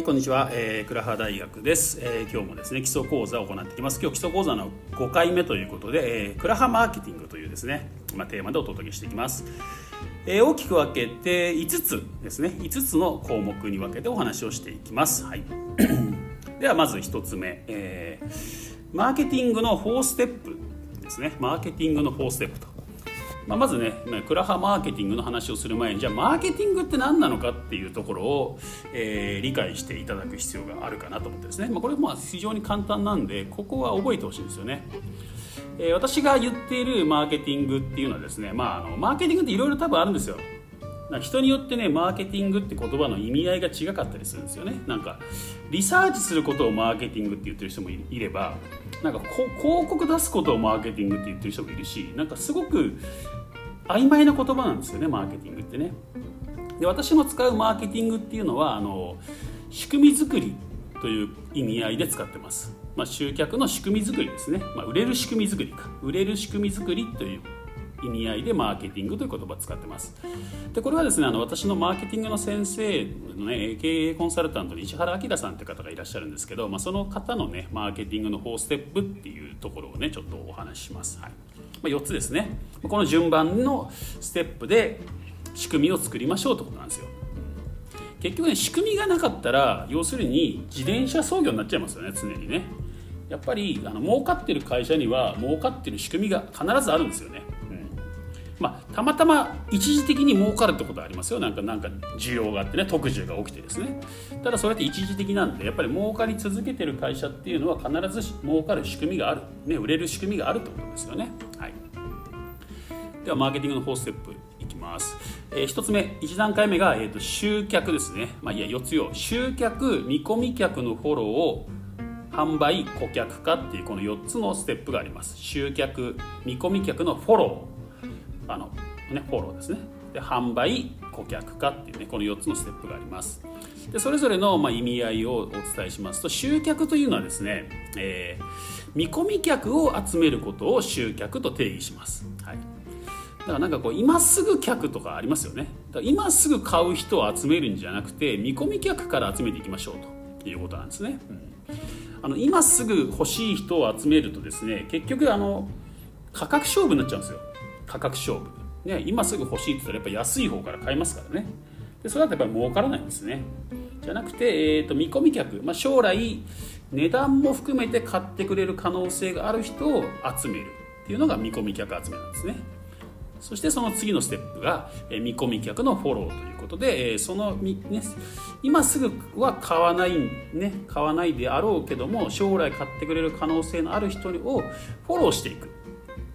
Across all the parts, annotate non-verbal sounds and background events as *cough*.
はい、こんにちは、えー、倉原大学です、えー、今日もですね基礎講座を行っていきます。今日基礎講座の5回目ということで、えー、倉原マーケティングというですね、まあ、テーマでお届けしていきます、えー、大きく分けて5つですね。5つの項目に分けてお話をしていきます、はい、*clears throat* ではまず1つ目、えー、マーケティングの4ステップですね。マーケティングの4ステップと。まあ、まずねクラハマーケティングの話をする前にじゃあマーケティングって何なのかっていうところを、えー、理解していただく必要があるかなと思ってですね、まあ、これまあ非常に簡単なんでここは覚えてほしいんですよね。えー、私が言っているマーケティングっていうのはですね、まあ、あのマーケティングっていろいろ多分あるんですよ。人によってねマーケティングって言葉の意味合いが違かったりするんですよねなんかリサーチすることをマーケティングって言ってる人もいればなんか広告出すことをマーケティングって言ってる人もいるしなんかすごく曖昧な言葉なんですよねマーケティングってね。で私も使うマーケティングっていうのはあの仕組み作りという意味合いで使ってます、まあ、集客の仕組み作りですね、まあ、売れる仕組み作りか。売れる仕組み作りという意味合いでマーケティングという言葉を使ってます。でこれはですねあの私のマーケティングの先生のね経営コンサルタントの石原明さんって方がいらっしゃるんですけど、まあ、その方のねマーケティングの4ステップっていうところをねちょっとお話しします、はい、4つですね。この順番のステップで仕組みを作りましょうってことなんですよ。結局ね仕組みがなかったら要するに自転車操業になっちゃいますよね常にね。やっぱりあの儲かってる会社には儲かってる仕組みが必ずあるんですよね。まあ、たまたま一時的に儲かるってことはありますよ。なんかなんか需要があってね。特需が起きてですね。ただそれって一時的なんでやっぱり儲かり続けてる会社っていうのは必ず儲かる仕組みがある、ね、売れる仕組みがあるってことですよね、はい、ではマーケティングの4ステップいきます、えー、1つ目1段階目が、えーと、集客ですね。まあいや4つよ集客見込み客のフォローを販売顧客化っていうこの4つのステップがあります。集客見込み客のフォロー。あの、ね、フォローですね。で販売顧客化っていうねこの4つのステップがあります。でそれぞれのまあ意味合いをお伝えしますと集客というのはですね、えー、見込み客を集めることを集客と定義します、はい、だからなんかこう今すぐ客とかありますよね。だから今すぐ買う人を集めるんじゃなくて見込み客から集めていきましょうということなんですね、うん、あの今すぐ欲しい人を集めるとですね結局あの価格勝負になっちゃうんですよ。価格勝負、ね、今すぐ欲しいって言ったらやっぱ安い方から買いますからね。でそれだとやっぱり儲からないんですね。じゃなくて、えーと、見込み客、まあ、将来値段も含めて買ってくれる可能性がある人を集めるっていうのが見込み客集めなんですね。そしてその次のステップが、え、見込み客のフォローということで、えー、その、ね、今すぐは買わない、ね、買わないであろうけども将来買ってくれる可能性のある人をフォローしていく。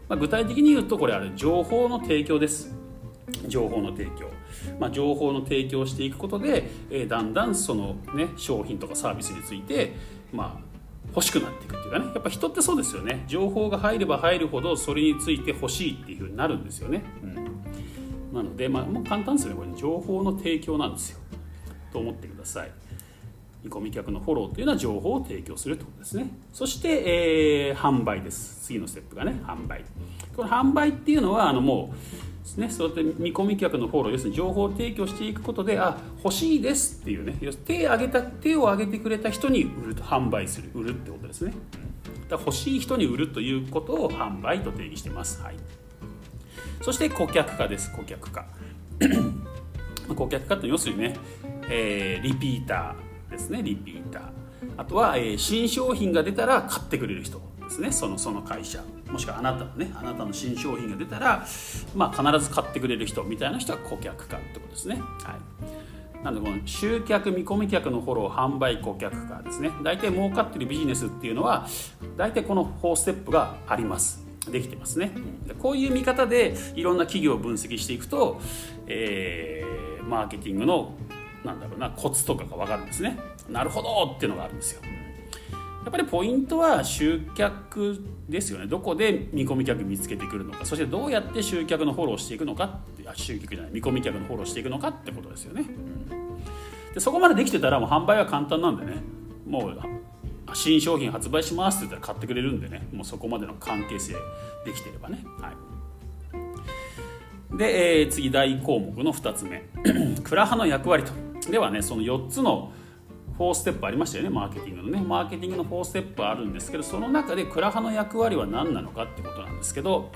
まあ、具体的に言うとこれあれ情報の提供です。情報の提供、まあ、情報の提供していくことで、えー、だんだんその、ね、商品とかサービスについて、まあ、欲しくなっていくっていうかね。やっぱ人ってそうですよね。情報が入れば入るほどそれについて欲しいっていうふうになるんですよね、うん、なので、まあ、もう簡単ですよね。これ情報の提供なんですよ。と思ってください。見込み客のフォローというのは情報を提供するということですね。そして、えー、販売です。次のステップがね販売。この販売っていうのはあのもうね、そうやって見込み客のフォロー要するに情報を提供していくことであ欲しいですっていうね手を挙げた手を挙げてくれた人に売ると販売する。売るってことですね。だ欲しい人に売るということを販売と定義してます、はい、そして顧客化です。顧客化。*clears throat* 顧客化って要するにね、えー、リピーター。ですねリピーター。あとは、えー、新商品が出たら買ってくれる人ですね。そのその会社。もしくはあなたのねあなたの新商品が出たら、まあ、必ず買ってくれる人みたいな人は顧客化ってことですね。はい。なのでこの集客見込み客のフォロー販売顧客化ですね。大体儲かってるビジネスっていうのは大体この4ステップがあります。できてますね。こういう見方でいろんな企業を分析していくと、えー、マーケティングのなんだろうなコツとかが分かるんですね。なるほどっていうのがあるんですよ。やっぱりポイントは集客ですよね。どこで見込み客見つけてくるのか。そしてどうやって集客のフォローしていくのか集客じゃない見込み客のフォローしていくのかってことですよね、うん、でそこまでできてたらもう販売は簡単なんでね。もう新商品発売しますって言ったら買ってくれるんでね。もうそこまでの関係性できてればね。はい。で、えー、次大項目の2つ目。*clears throat* クラハの役割と。ではねその4つの4ステップありましたよねマーケティングのね。マーケティングの4ステップあるんですけどその中でクラハの役割は何なのかってことなんですけど、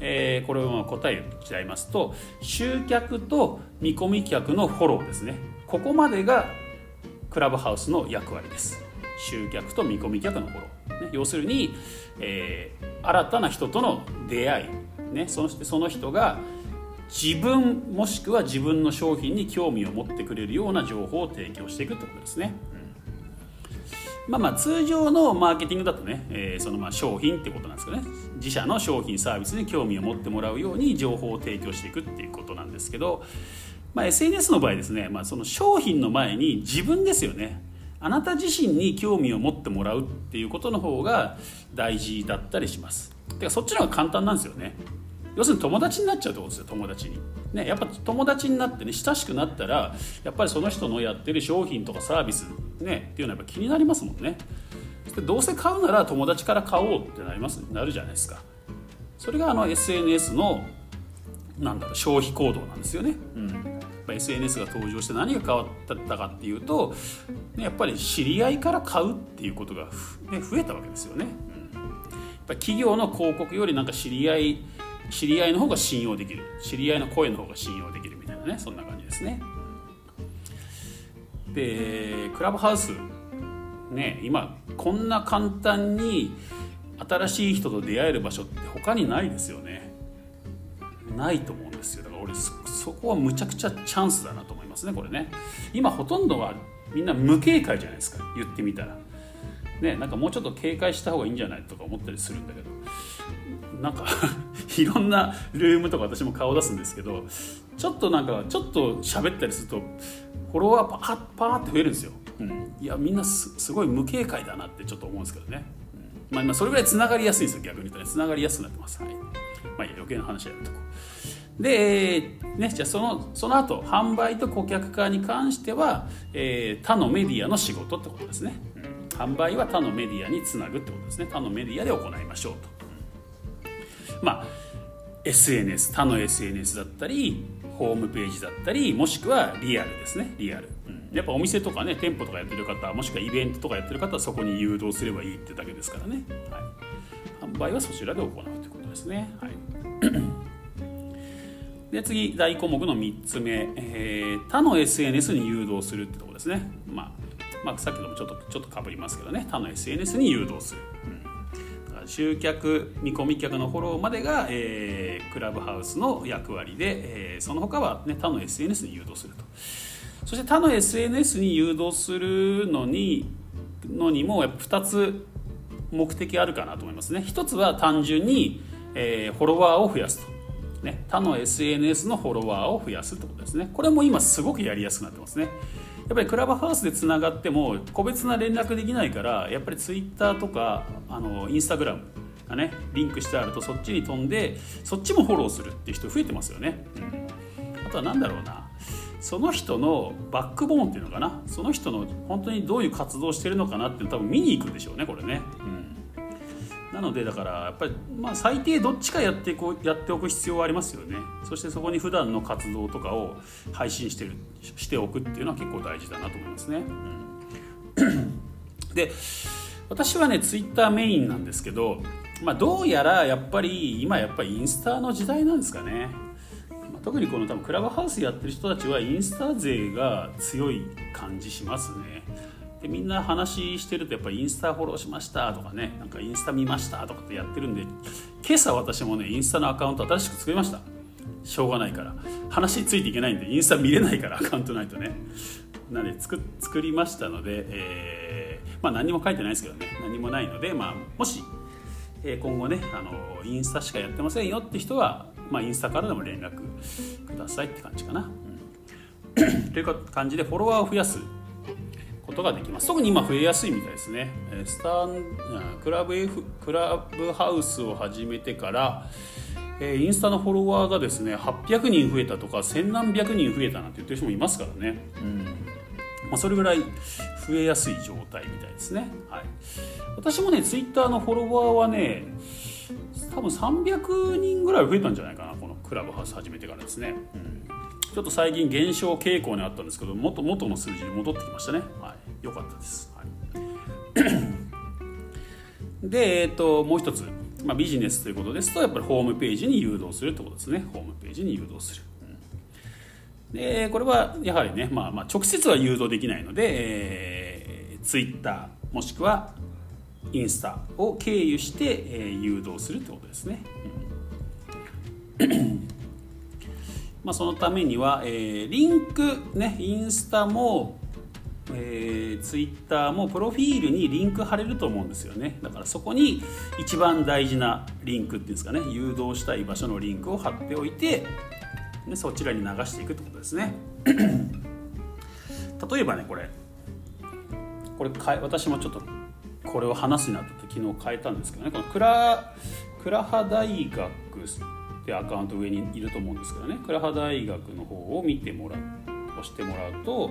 えー、これを答えをちゃいますと集客と見込み客のフォローですね。ここまでがクラブハウスの役割です。集客と見込み客のフォロー、ね、要するに、えー、新たな人との出会い、ね、そしてその人が自分もしくは自分の商品に興味を持ってくれるような情報を提供していくってことですね。うん、まあまあ通常のマーケティングだとね、えー、そのまあ商品ってことなんですけどね自社の商品サービスに興味を持ってもらうように情報を提供していくっていうことなんですけど、まあ、SNS の場合ですね、まあ、その商品の前に自分ですよねあなた自身に興味を持ってもらうっていうことの方が大事だったりします。てかそっちの方が簡単なんですよね。要するに友達になっちゃうってことですよ友達に、ね、やっぱ友達になってね親しくなったらやっぱりその人のやってる商品とかサービス、ね、っていうのはやっぱ気になりますもんね。でどうせ買うなら友達から買おうってなりますなるじゃないですか。それがあの SNS のなんだろう消費行動なんですよね、うん、SNS が登場して何が変わったかっていうと、ね、やっぱり知り合いから買うっていうことが、ね、増えたわけですよね、うん、やっぱり企業の広告よりなんか知り合い知り合いの方が信用できる。知り合いの声の方が信用できるみたいなね。そんな感じですね。でクラブハウス。ね今こんな簡単に新しい人と出会える場所って他にないですよね。ないと思うんですよ。だから俺そこはむちゃくちゃチャンスだなと思いますねこれね。今ほとんどはみんな無警戒じゃないですか。言ってみたら。ねなんかもうちょっと警戒した方がいいんじゃないとか思ったりするんだけど。なんか *laughs* いろんなルームとか私も顔出すんですけどちょっとなんかちょっと喋ったりするとフォロワーパーパーって増えるんですよ、うん、いやみんなすごい無警戒だなってちょっと思うんですけどね、うん、まあ、今それぐらいつながりやすいんですよ逆に言うとね。つながりやすくなってます。はい。まあ余計な話やるとこで、ね、じゃあそのその後販売と顧客化に関しては、えー、他のメディアの仕事ってことですね、うん、販売は他のメディアにつなぐってことですね。他のメディアで行いましょうと。まあ SNS 他の SNS だったりホームページだったりもしくはリアルですね。リアル、うん、やっぱお店とかね店舗とかやってる方もしくはイベントとかやってる方はそこに誘導すればいいってだけですからね、はい、販売はそちらで行うということですね、はい。*coughs* で次大項目の3つ目、えー、他の SNS に誘導するってとこですね、まあ、まあさっきともちょっとちょっとかぶりますけどね。他の SNS に誘導する、うん。集客見込み客のフォローまでが、えー、クラブハウスの役割で、えー、その他は、ね、他の SNS に誘導すると。そして他の SNS に誘導するのにのにもやっぱ2つ目的あるかなと思いますね。一つは単純に、えー、フォロワーを増やすと、ね、他の SNS のフォロワーを増やすってことですね。これも今すごくやりやすくなってますね。やっぱりクラブハウスでつながっても個別な連絡できないからやっぱりツイッターとかあのインスタグラムがねリンクしてあるとそっちに飛んでそっちもフォローするっていう人増えてますよね、うん、あとは何だろうな。その人のバックボーンっていうのかな。その人の本当にどういう活動してるのかなっていうの多分見に行くんでしょうねこれね、うん。なのでだからやっぱりまあ最低どっちかやっていこうやっておく必要はありますよね。そしてそこに普段の活動とかを配信してるしておくっていうのは結構大事だなと思いますね、うん、で私はねツイッターメインなんですけど、まあ、どうやらやっぱり今やっぱりインスタの時代なんですかね。特にこの多分クラブハウスやってる人たちはインスタ勢が強い感じしますねでみんな話してるとやっぱりインスタフォローしましたとかねなんかインスタ見ましたとかってやってるんで今朝私もねインスタのアカウント新しく作りました。しょうがないから。話についていけないんでインスタ見れないからアカウントないとね。なので作作りましたので、えー、まあ何も書いてないですけどね。何もないので、まあ、もし、今後ねあのインスタしかやってませんよって人は、まあ、インスタからでも連絡くださいって感じかな、うん、*coughs* という感じでフォロワーを増やす。ことができます。特に今増えやすいみたいですね。スタンクラブ F クラブハウスを始めてからえインスタのフォロワーがですね800人増えたとか千何百人増えたなんて言ってる人もいますからね、うん。まあ、それぐらい増えやすい状態みたいですね、はい、私もねツイッターのフォロワーはね多分300人ぐらい増えたんじゃないかなこのクラブハウス始めてからですね、うんちょっと最近減少傾向にあったんですけど元元の数字に戻ってきましたね。はい。良かったです、はい、*clears throat* で、えーと、もう一つ、まあ、ビジネスということですとやっぱりホームページに誘導するってことですね。ホームページに誘導する。でこれはやはりね、まあ、まあ直接は誘導できないので、えー、Twitter もしくはインスタを経由して、えー、誘導するってことですね。うん。まあそのためには、えー、リンクねインスタも、えー、ツイッターもプロフィールにリンク貼れると思うんですよね。だからそこに一番大事なリンクっていうんですかね誘導したい場所のリンクを貼っておいてでそちらに流していくってことですね。*clears throat* 例えばねこれ。これ私もちょっとこれを話すになって昨日変えたんですけどね。この倉倉葉大学ってアカウント上にいると思うんですけどね。倉葉大学の方を見てもらう押してもらうと、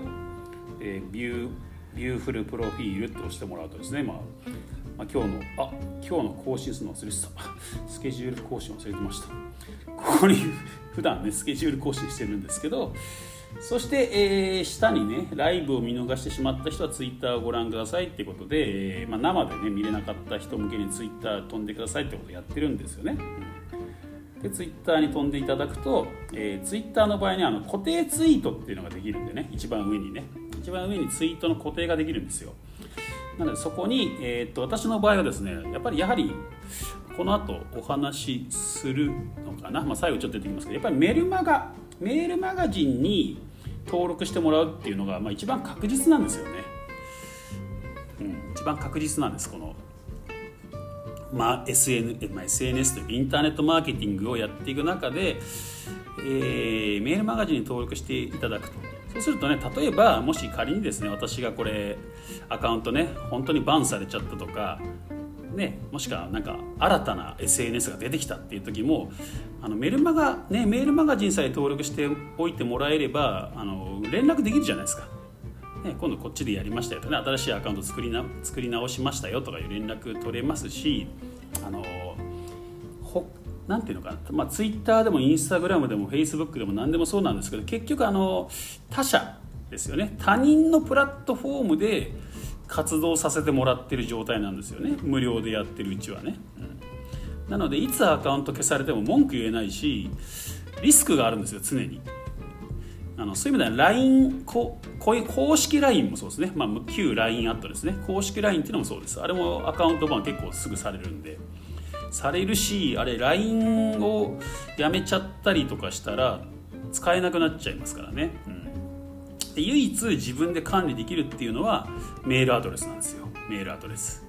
えー、ビュービューフルプロフィールって押してもらうとですね、まあ、まあ、今日のあ今日の更新するの忘れてた。*laughs* スケジュール更新忘れてました。*laughs* ここに *laughs* 普段ねスケジュール更新してるんですけどそして、えー、下にねライブを見逃してしまった人はツイッターをご覧くださいってことで、えー、まあ、生でね見れなかった人向けにツイッター飛んでくださいってことをやってるんですよね、でツイッターに飛んでいただくと、えー、ツイッターの場合にあの固定ツイートっていうのができるんでね一番上にね。一番上にツイートの固定ができるんですよ。なのでそこに、えー、っと私の場合はですねやっぱりやはりこの後お話しするのかな、まあ、最後ちょっと出てきますけどやっぱりメルマガメールマガジンに登録してもらうっていうのが、まあ、一番確実なんですよね、うん、一番確実なんですこの、まあ SN まあ、SNS というインターネットマーケティングをやっていく中で、えー、メールマガジンに登録していただくと。そうするとね例えばもし仮にですね私がこれアカウントね本当にバンされちゃったとかね、もしくはなんか新たな SNS が出てきたっていう時もあのメルマガ、ね、メールマガジンさえ登録しておいてもらえればあの連絡できるじゃないですか、ね、今度こっちでやりましたよとね新しいアカウント作りな作り直しましたよとかいう連絡取れますしあのほなんていうのかな、まあ、ツイッターでもインスタグラムでもフェイスブックでも何でもそうなんですけど結局あの他社ですよね。他人のプラットフォームで活動させてもらってる状態なんですよね。無料でやってるうちはね、うん、なのでいつアカウント消されても文句言えないしリスクがあるんですよ常に。あのそういう意味では LINE ここういう公式 LINE もそうですね、まあ、旧 LINE アットですね。公式 LINE っていうのもそうです。あれもアカウント版結構すぐされるんで。されるしあれ LINE をやめちゃったりとかしたら使えなくなっちゃいますからね、うん。で唯一自分で管理できるっていうのはメールアドレスなんですよ。メールアドレス。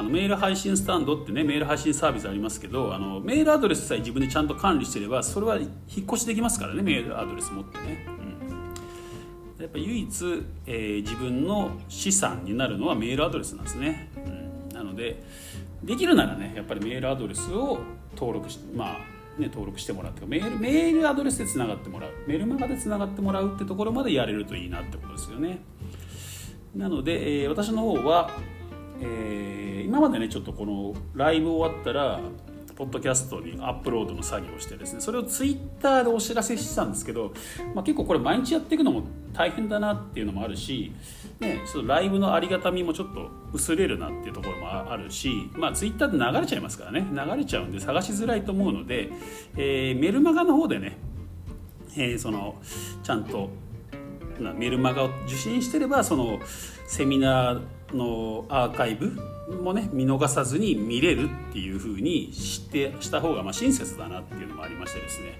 あのメール配信スタンドってねメール配信サービスありますけどあのメールアドレスさえ自分でちゃんと管理してればそれは引っ越しできますからねメールアドレス持ってね、うん、やっぱ唯一、えー、自分の資産になるのはメールアドレスなんですね、うん、なのでできるならねやっぱりメールアドレスを登録してまあね、登録してもらってメールメールアドレスでつながってもらう。メルマガでつながってもらうってところまでやれるといいなってことですよね。なので、えー、私の方は、えー、今までねちょっとこのライブ終わったらポッドキャストにアップロードの作業をしてですねそれをツイッターでお知らせしてたんですけど、まあ、結構これ毎日やっていくのも大変だなっていうのもあるし、ね、ちょっとライブのありがたみもちょっと薄れるなっていうところもあるし、まあ、ツイッターで流れちゃいますからね流れちゃうんで探しづらいと思うので、えー、メルマガの方でね、えー、そのちゃんとなメルマガを受信してればそのセミナーのアーカイブもね見逃さずに見れるっていうふうにしてした方がまあ親切だなっていうのもありましてですね、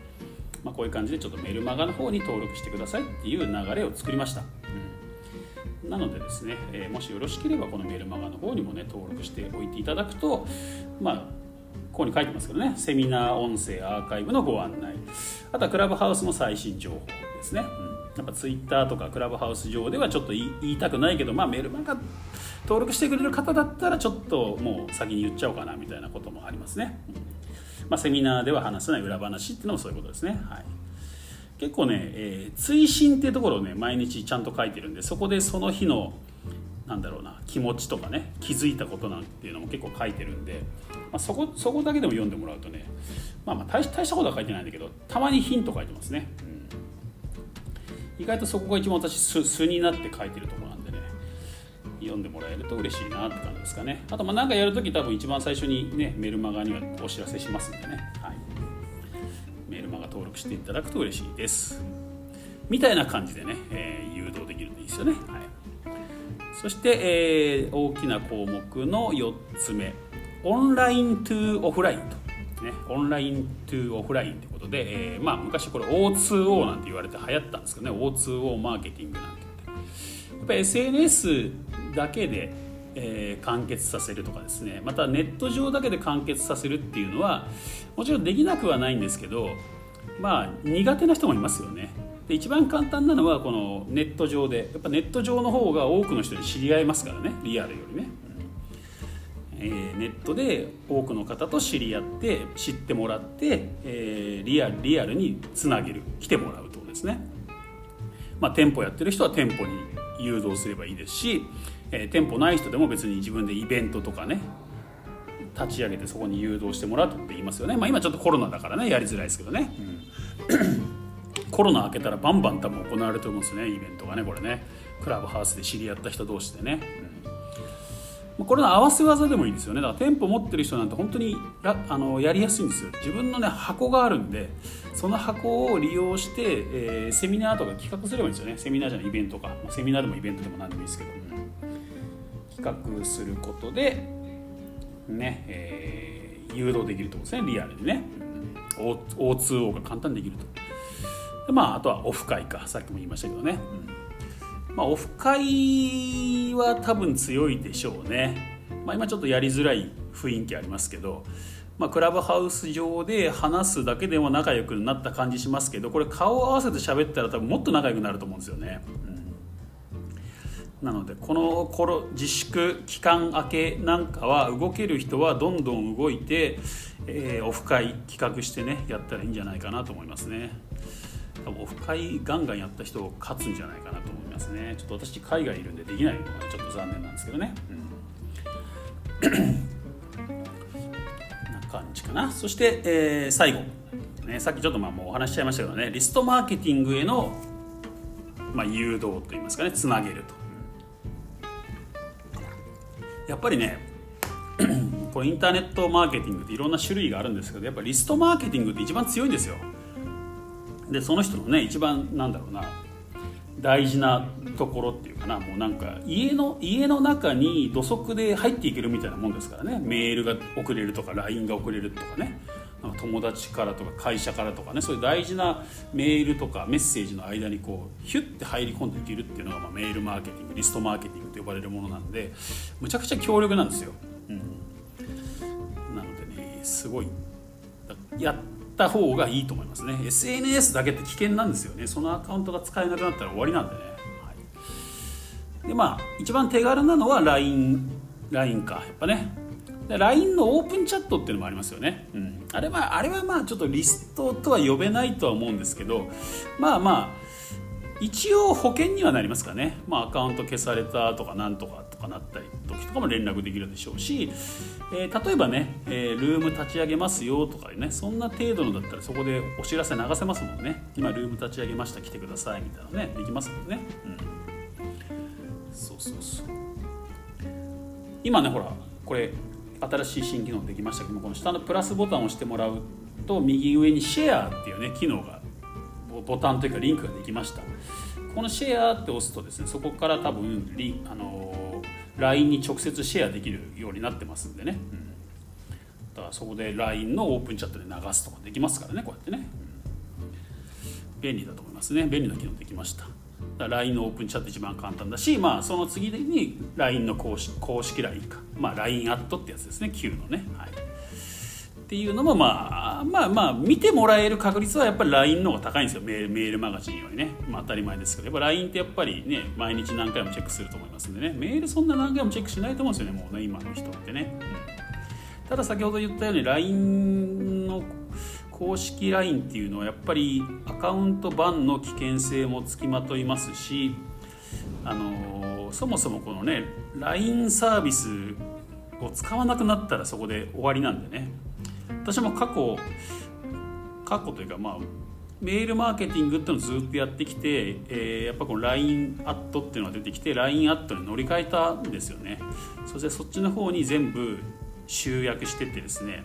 まあ、こういう感じでちょっとメルマガの方に登録してくださいっていう流れを作りました、うん、なのでですね、えー、もしよろしければこのメルマガの方にもね登録しておいていただくとまあここに書いてますけどねセミナー音声アーカイブのご案内。あとはクラブハウスの最新情報ですね、うん。やっぱツイッターとかクラブハウス上ではちょっと言いたくないけど、まあ、メルマガ登録してくれる方だったらちょっともう先に言っちゃおうかなみたいなこともありますね、まあ、セミナーでは話せない裏話っていうのもそういうことですね、はい、結構ね、えー、追伸っていうところをね毎日ちゃんと書いてるんでそこでその日のなんだろうな気持ちとかね気づいたことなんていうのも結構書いてるんで、まあ、そこそこだけでも読んでもらうとね、まあ、まあ大大したことは書いてないんだけどたまにヒント書いてますね、うん。意外とそこが一番私素素になって書いてるところなんでね。読んでもらえると嬉しいなって感じですかね。あとまあ何かやるとき多分一番最初にねメルマガにはお知らせしますんでね、はい、メルマガ登録していただくと嬉しいです。みたいな感じでね、えー、誘導できるといいですよね、はい、そして、えー、大きな項目の4つ目。オンライントゥオフラインと。ね、オンライントゥオフラインということで、えー、まあ、昔これ O2O なんて言われて流行ったんですけどね O2O マーケティングなんて。言ってやっぱ SNS だけで、えー、完結させるとかですねまたネット上だけで完結させるっていうのはもちろんできなくはないんですけどまあ苦手な人もいますよね。で一番簡単なのはこのネット上でやっぱネット上の方が多くの人に知り合いますからねリアルよりね。えー、ネットで多くの方と知り合って知ってもらって、えー、リアルリアルにつなげる来てもらうとですね、まあ、店舗やってる人は店舗に誘導すればいいですし、えー、店舗ない人でも別に自分でイベントとかね立ち上げてそこに誘導してもらうって言いますよね、まあ、今ちょっとコロナだからねやりづらいですけどね、うん、コロナ明けたらバンバン多分行われると思うんですねイベントがねこれね。クラブハウスで知り合った人同士でね、うんこれの合わせ技でもいいんですよね。だから店舗持ってる人なんて本当にあのやりやすいんですよ。自分のね箱があるんでその箱を利用して、えー、セミナーとか企画すればいいんですよね。セミナーじゃないイベントか、ま、セミナーでもイベントでも何でもいいですけど、企画することでね、えー、誘導できるとですね。リアルにね。O2O が簡単にできると。でまああとはオフ会か。さっきも言いましたけどね、うん。まあ、オフ会は多分強いでしょうね、まあ、今ちょっとやりづらい雰囲気ありますけど、まあ、クラブハウス上で話すだけでも仲良くなった感じしますけどこれ顔を合わせて喋ったら多分もっと仲良くなると思うんですよね、うん、なのでこの頃自粛期間明けなんかは動ける人はどんどん動いて、えー、オフ会企画してねやったらいいんじゃないかなと思いますね。多分オフ会ガンガンやった人を勝つんじゃないかなと思いますね。ちょっと私海外いるんでできないのがちょっと残念なんですけどね、うん、*clears throat* な感じかな。そして、えー、最後、ね、さっきちょっとまあもうお話しちゃいましたけどね。リストマーケティングへの、まあ、誘導といいますかね。つなげると。やっぱりね *clears throat* これインターネットマーケティングっていろんな種類があるんですけどやっぱリストマーケティングって一番強いんですよ。でその人のね一番なんだろうな大事なところっていうかなもうなんか家の家の中に土足で入っていけるみたいなもんですからね。メールが送れるとか LINE が送れるとかね。友達からとか会社からとかね。そういう大事なメールとかメッセージの間にこうヒュッて入り込んでいけるっていうのが、まあ、メールマーケティングリストマーケティングと呼ばれるものなんでむちゃくちゃ強力なんですよ、うん、なのでねすごい。やった方がいいと思いますね。SNS だけって危険なんですよね。そのアカウントが使えなくなったら終わりなんでね、はい、でまあ一番手軽なのは LINE, LINE かやっぱね。LINE のオープンチャットっていうのもありますよね、うん、あれはあれはまあちょっとリストとは呼べないとは思うんですけどまあまあ一応保険にはなりますかね、まあ、アカウント消されたとかなんとかとかなったり時とかも連絡できるでしょうし、えー、例えばね、えー、ルーム立ち上げますよとかねそんな程度のだったらそこでお知らせ流せますもんね。今ルーム立ち上げました来てくださいみたいなねできますもんね、うん、そうそうそう。今ねほらこれ新しい新機能できました。けどこの下のプラスボタンを押してもらうと右上にシェアっていうね機能がボタンというかリンクができました。このシェアって押すとですねそこから多分リあの LINE に直接シェアできるようになってますんでね、うん、だからそこで LINE のオープンチャットで流すとかできますからねこうやってね、うん、便利だと思いますね。便利な機能できました。LINE のオープンチャット一番簡単だし、まあ、その次に LINE の公式公式 LINE か、まあ、LINE アットってやつですね。Q のね、はい。っていうのも、まあ、まあまあ見てもらえる確率はやっぱり LINE の方が高いんですよ。メールメールマガジンよりね、まあ、当たり前ですけど。やっぱ LINE ってやっぱりね毎日何回もチェックすると思いますんでね。メールそんな何回もチェックしないと思うんですよね。もうね今の人ってね、うん、ただ先ほど言ったように LINE の公式 LINE っていうのはやっぱりアカウント版の危険性もつきまといますしあのそもそもこのね LINE サービスを使わなくなったらそこで終わりなんでね。私も過去過去というかまあメールマーケティングっていうのをずっとやってきて、えー、やっぱこの LINE アットっていうのが出てきて LINE アットに乗り換えたんですよね。そしてそっちの方に全部集約しててですね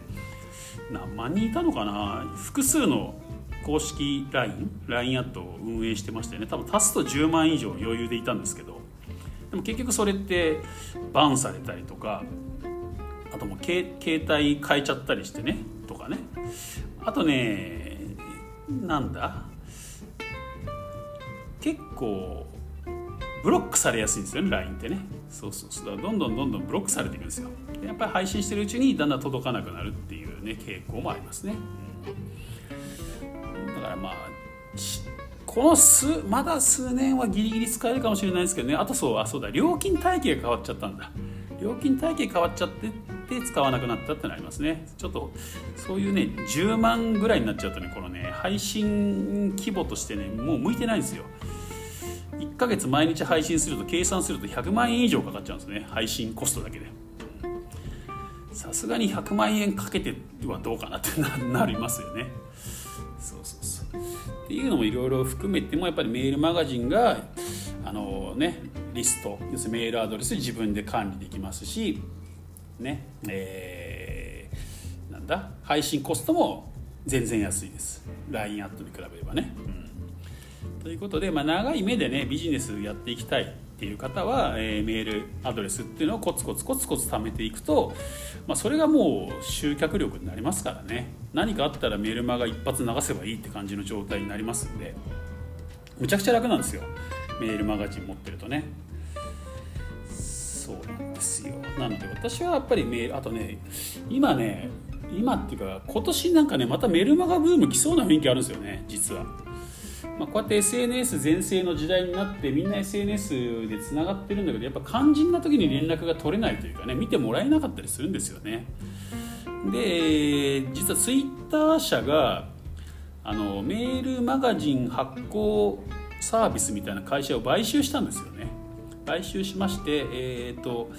何万人いたのかな？複数の公式 LINE、LINE アットを運営してましたよね。多分足すと10万以上余裕でいたんですけど。でも結局それってバンされたりとかあともう携帯変えちゃったりしてねとかね。あとねなんだ？結構ブロックされやすいんですよね LINE ってね。そうそうそう。どんどんどんどんブロックされていくんですよ。やっぱり配信してるうちにだんだん届かなくなるっていうね傾向もありますね、うん、だからまあこの数まだ数年はギリギリ使えるかもしれないですけどね。あとそうあそうだ。料金体系が変わっちゃったんだ。料金体系変わっちゃってって使わなくなったってなりますね。ちょっとそういうね10万ぐらいになっちゃうとねこのね配信規模としてねもう向いてないんですよ。1ヶ月毎日配信すると計算すると100万円以上かかっちゃうんですね。配信コストだけで。さすがに100万円かけてはどうかなってなりますよね。そうそうそう。っていうのもいろいろ含めてもやっぱりメールマガジンがあのねリスト要するにメールアドレス自分で管理できますしねえー、なんだ？配信コストも全然安いです。LINE アットに比べればね、うん、ということで、まあ、長い目でねビジネスやっていきたいっていう方は、えー、メールアドレスっていうのをコツコツコツコツ貯めていくと、まあ、それがもう集客力になりますからね。何かあったらメールマガ一発流せばいいって感じの状態になりますんでむちゃくちゃ楽なんですよ。メールマガジン持ってるとね。ですよ。なので私はやっぱりメールあとね今ね今っていうか今年なんかねまたメルマガブーム来そうな雰囲気あるんですよね実は、まあ、こうやって SNS 全盛の時代になってみんな SNS でつながってるんだけどやっぱ肝心な時に連絡が取れないというかね見てもらえなかったりするんですよね。で実はツイッター社があのメールマガジン発行サービスみたいな会社を買収したんですよね。買収しまして、えーと、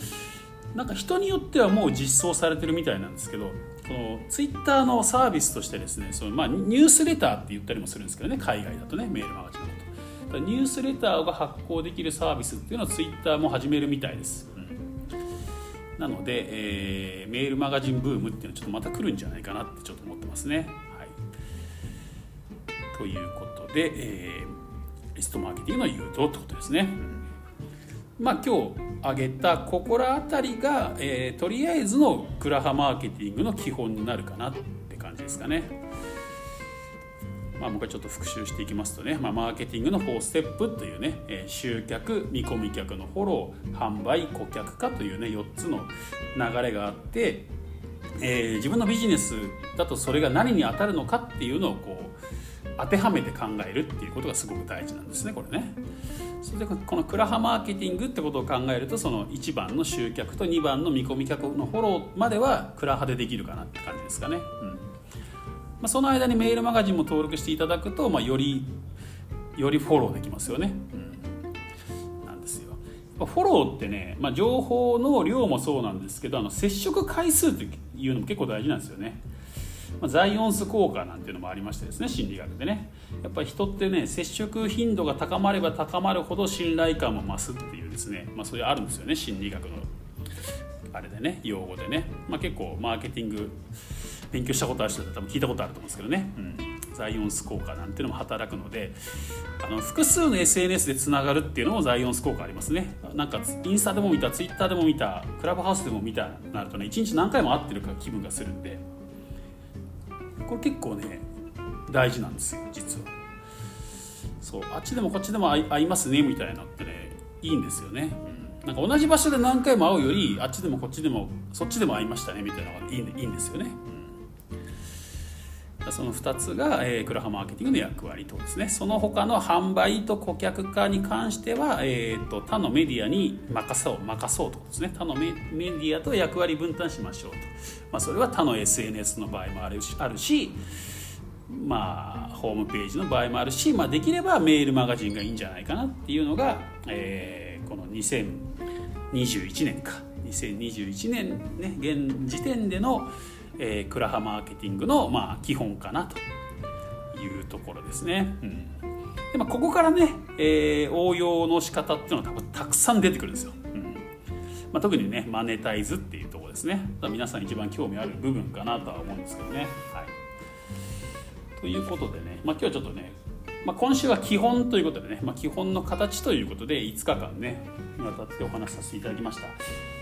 なんか人によってはもう実装されてるみたいなんですけどこのツイッターのサービスとしてですねその、まあ、ニュースレターって言ったりもするんですけどね海外だとねメールマガジンのこと。ニュースレターが発行できるサービスっていうのはツイッターも始めるみたいです、うん、なので、えー、メールマガジンブームっていうのはちょっとまた来るんじゃないかなってちょっと思ってますね、はい、ということで、えー、リストマーケティングの誘導ってことですね、うんまあ、今日挙げたここら辺りが、えー、とりあえずのクラハマーケティングの基本になるかなって感じですかね。まあ、もう一回ちょっと復習していきますとね、まあ、マーケティングの4ステップというね、えー、集客見込み客のフォロー販売顧客化というね4つの流れがあって、えー、自分のビジネスだとそれが何に当たるのかっていうのをこう当てはめて考えるっていうことがすごく大事なんですねこれね。それでこのクラハマーケティングってことを考えるとその1番の集客と2番の見込み客のフォローまではクラハでできるかなって感じですかね、うん。まあ、その間にメールマガジンも登録していただくと、まあ、よりよりフォローできますよね、うん、なんですよ。フォローってね、まあ、情報の量もそうなんですけどあの接触回数っていうのも結構大事なんですよね。まあ、ザイオンス効果なんていうのもありましてですね心理学でね。やっぱり人ってね接触頻度が高まれば高まるほど信頼感も増すっていうですね、まあ、それあるんですよね心理学のあれでね用語でね、まあ、結構マーケティング勉強したことある人だったら多分聞いたことあると思うんですけどね、うん、ザイオンス効果なんていうのも働くのであの複数の SNS でつながるっていうのもザイオンス効果ありますね。なんかインスタでも見たツイッターでも見たクラブハウスでも見たなるとね一日何回も会ってるか気分がするんで。これ結構ね大事なんですよ実は。そうあっちでもこっちでも会いますねみたいなってねいいんですよね、うん、なんか同じ場所で何回も会うよりあっちでもこっちでもそっちでも会いましたねみたいなのがいいいいんですよね、その2つが、えー、クラハマーケティングの役割とですね。その他の販売と顧客化に関しては、えーと、他のメディアに任そう任そうとですね。他のメディアと役割分担しましょうと、まあ、それは他の SNS の場合もあるしあるしまあ、ホームページの場合もあるし、まあ、できればメールマガジンがいいんじゃないかなっていうのが、えー、この2021年か。2021年ね現時点での、えー、クラハマーケティングの、まあ、基本かなというところですね。うんでまあ、ここからね、えー、応用の仕方っていうのは多分たくさん出てくるんですよ。うんまあ、特にねマネタイズっていうところですね。皆さん一番興味ある部分かなとは思うんですけどね。はい、ということでね、まあ、今日はちょっとねまあ、今週は基本ということでね、まあ、基本の形ということで5日間ねにわたってお話しさせていただきました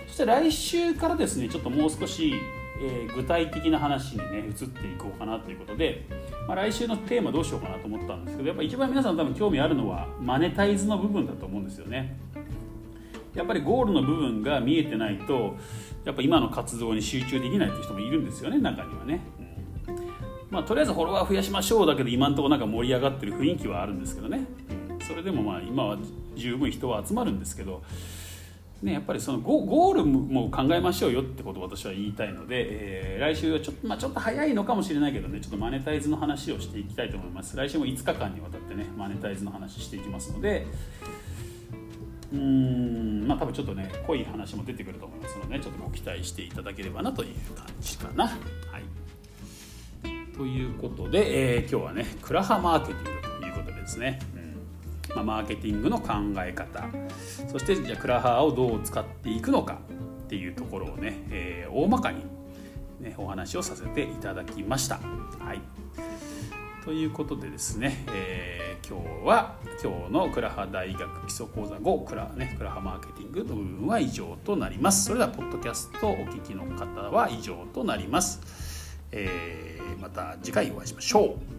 そして来週からですねちょっともう少し、えー、具体的な話にね移っていこうかなということで、まあ、来週のテーマどうしようかなと思ったんですけどやっぱ一番皆さん多分興味あるのはマネタイズの部分だと思うんですよね。やっぱりゴールの部分が見えてないとやっぱ今の活動に集中できないという人もいるんですよね中にはね、まあ、とりあえずフォロワー増やしましょうだけど今のとこなんか盛り上がってる雰囲気はあるんですけどね。それでもまあ今は十分人は集まるんですけど、ね、やっぱりそのゴゴールも考えましょうよってことを私は言いたいので、えー、来週はちょっと,、まあ、ちょっと早いのかもしれないけどねちょっとマネタイズの話をしていきたいと思います。来週も5日間にわたってねマネタイズの話していきますのでうんまあ多分ちょっとね濃い話も出てくると思いますので、ね、ちょっとご期待していただければなという感じかな。はい。ということで、えー、今日はねクラハマーケティングということでですね、まあ、マーケティングの考え方そしてじゃあクラハをどう使っていくのかっていうところをね、えー、大まかに、ね、お話をさせていただきました。はいということでですね、えー、今日は今日のクラハ大学基礎講座5クラ,、ね、クラハマーケティングの部分は以上となります。それではポッドキャストをお聞きの方は以上となります。えーまた次回お会いしましょう。